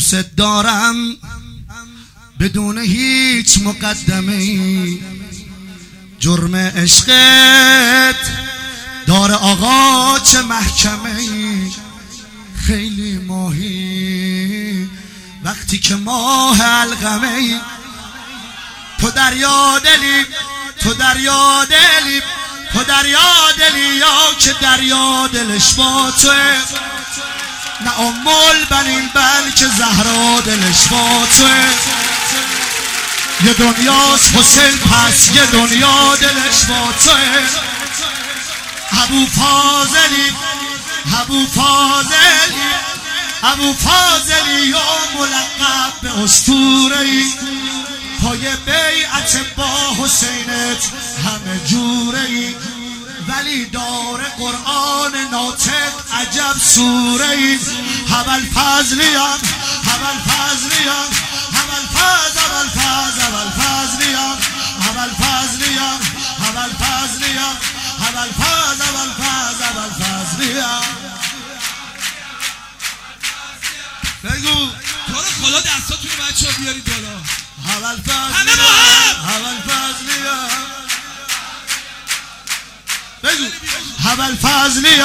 دوست دارم بدون هیچ مقدمه. جرم عشقت دار آقا چه محکمه. خیلی ماهی وقتی که ماه القمه ای تو دریا دلی تو دریا دلی تو دریا دلی یا که دریا دلش با توه. نه امول بنین بلکه زهرا دلش توه یه دنیاست حسین پس یه دنیا دلش توه ابو فاضلی ابو فاضلی ابو فاضلی یا ملقب به اسطوره ای. پای بیعت با حسینت همه جوره ای. ولی دار قرآن ناطق عجب سوره ای. هبل فضلیم هبل فضلیم هبل فضل هبل فضل هبل فضلیم هبل فضلیم هبل فضلیم هبل فضل هبل فضل هبل فضلیم بگو. تو رو خدا دستاتون بچه ها بیارید بالا. هبل فضلیم. هبل فضلیم هبل فضلیم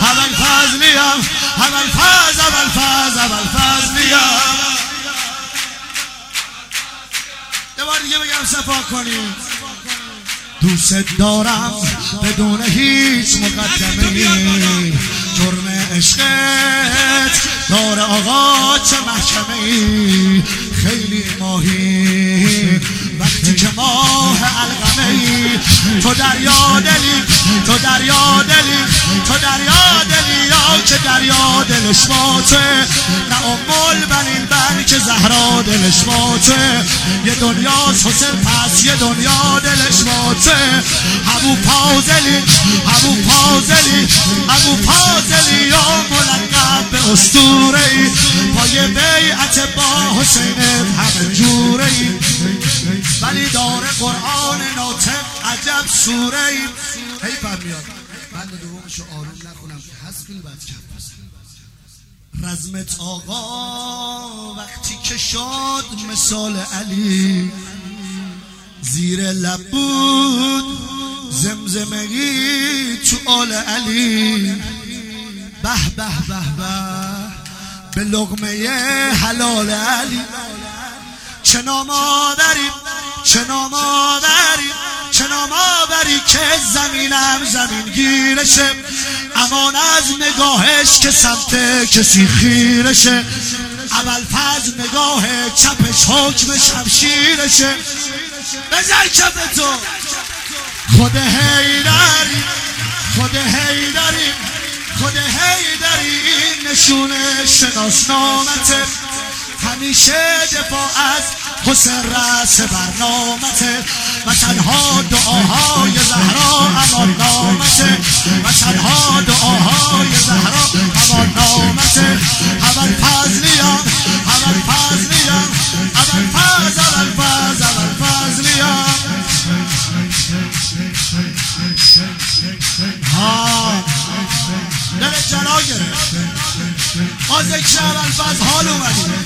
هبل فضلیم هبل فضل هبل فضل هبل فضلیم یه بار دیگه بگم صفا کنیم. دوست دارم بدون هیچ مقدمه. جرم عشقت دار آقا چه محکمه ای. خیلی ماهی. وقتی که ماه القمه ای تو دریا دلی تو دریا دلی تو دریا دلی یا که دریا دلش باته نه امول بنین بلکه زهرا دلش باته یه دنیاست حسین پس یه دنیا دلش باته ابو فاضلی ابو فاضلی ابو فاضلی یا ملقب به اسطوره ای. پای بیعت با حسینت همه جوره ای. ولی داره قرآن ناطق عجب سوره ای. حیفم میاد بند دومشو آروم نخونم که هست کنی بعد کم بزن. رزمت آقا وقتی که شد مثال علی. زیر لب بود زمزمگی تو آل علی. به به به به به لغمه حلال علی. چه نام چه نام آوری که زمینم زمین گیرشه. امان از نگاهش که سمت کسی خیرشه. اول فز نگاه چپش حکم شمشیرشه. بزن کف تو. خود هیدری خود هیدری خود هیدری این نشونه شناسنامته. همیشه دفاع از حسین رس برنامته و تنها دعاهای زهرا امان و تنها دعاهای زهرا امان نامته اول فضلیم اول فضلیم اول فضل اول فضل اول فضلیم ها. دل جلا گرفت. ما ذکر اول فضل حال اومدیم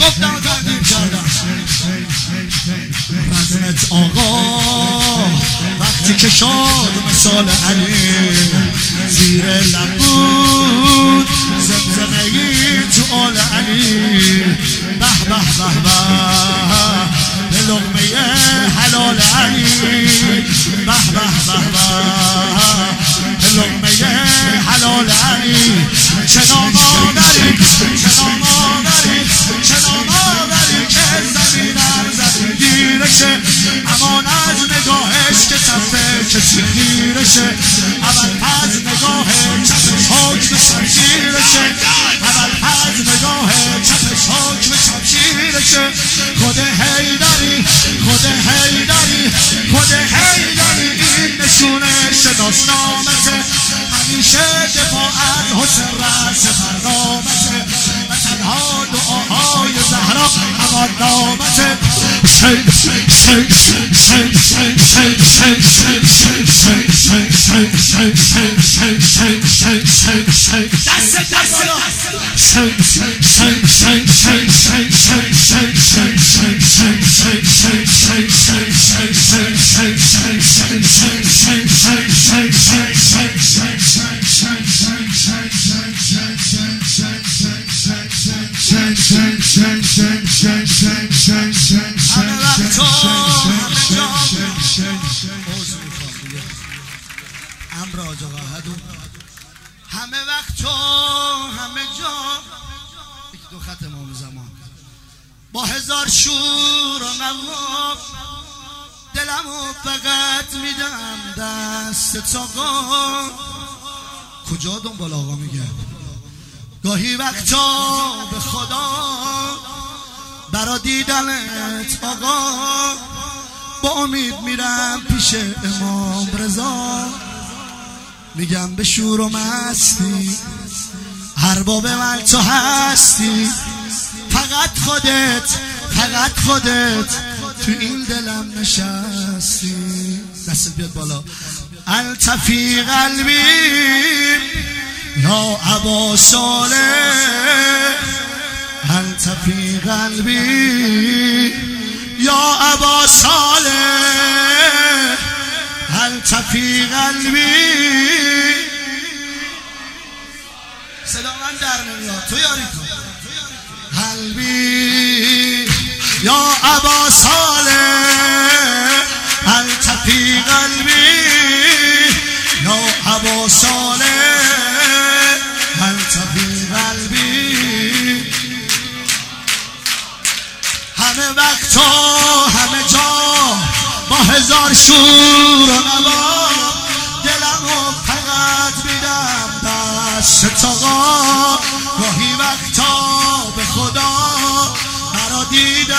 گفتم کردم رزمت آقا وقتی که شاد مثال علی زیر لب شمشیرشه خود هیدری خود هیدری خود هیدری این نشونه شناسنامته همیشه دفاع از حسین رس برنامته و تنها دعاهای زهرا امان نامته همه وقت و همه جا. یک دو خط امام زمان. با هزار شور و نواب. دلمو فقط میدم دست آقا کجا دنبال آقا میگه؟ گاهی وقتا به خدا برا دیدنت آقا. با امید میرم پیش امام رضا. میگم به شور و مستی هر باب من تو هستی. فقط خودت فقط خودت. تو این دلم نشستی. دستت بیاد بالا. التفی قلبی یا عبا ساله التفی قلبی یا عبا ساله التفی قلبی صدا من در نمیاد. تو یاری کن قلبی یا ابا ساله التفی قلبی. یا ابا ساله التفی قلبی. همه وقت و همه جا با هزار شور و نوا دلمو فقط میدم دست آقا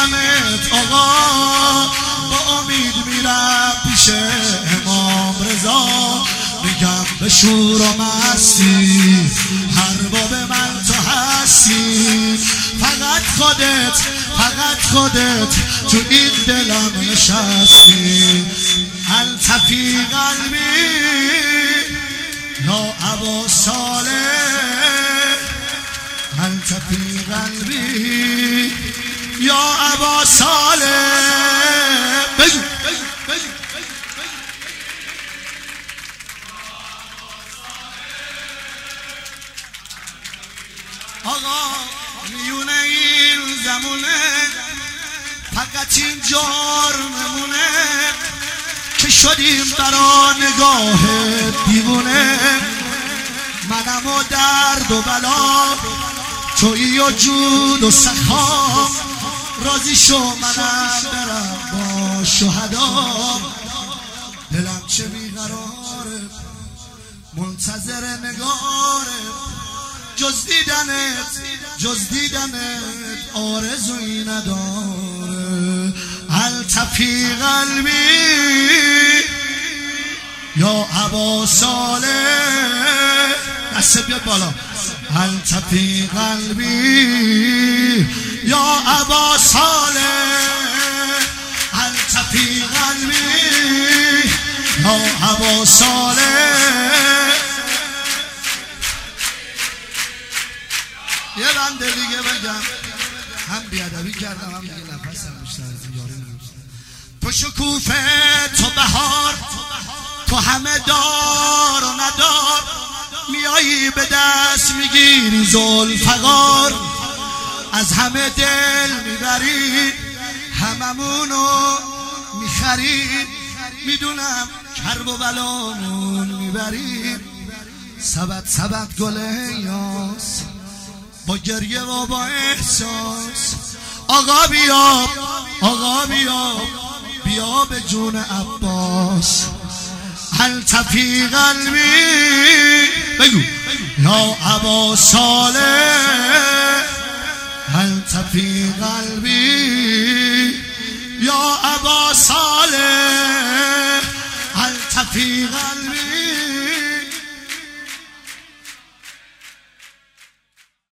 دیدمت آقا با امید میرم پیش امام رضا. میگم به شور و مستی هر باب من تو هستی. فقط خودت فقط خودت تو این دلم نشستی. التفی قلبی یا ابا ساله التفی قلبی یا ابا ساله بگو. آقا میونه این زمونه فقط این جرممونه که شدیم برا نگاه دیوونه. منم و درد و بلا تویی و جود و راضی شو منم برم با شهدا. دلم چه بیقراره منتظر نگاره. جز دیدنت جز دیدنت آرزوی نداره. التفی قلبی یا عبا ساله دست بیاد بالا. التفی قلبی یا عبا ساله التفی قلبی یا عبا ساله. یه بنده دیگه بگم. هم بیادبی کردم هم دیگه نفسم بیشتر از یاری تو شکوفه تو بهار تو همه دار و ندار. میایی به دست می‌گیری زلفقار. از همه دل می‌بری هممونو می‌خری می‌دونم کرب و بلامون می‌بری سبت سبت گل یاس با گریه و با احساس. آقا بیا آقا بیا بیا به جون عباس. التفی قلبی؟ بگو. یا عبا ساله التفی قلبی؟ یا عبا ساله التفی قلبی؟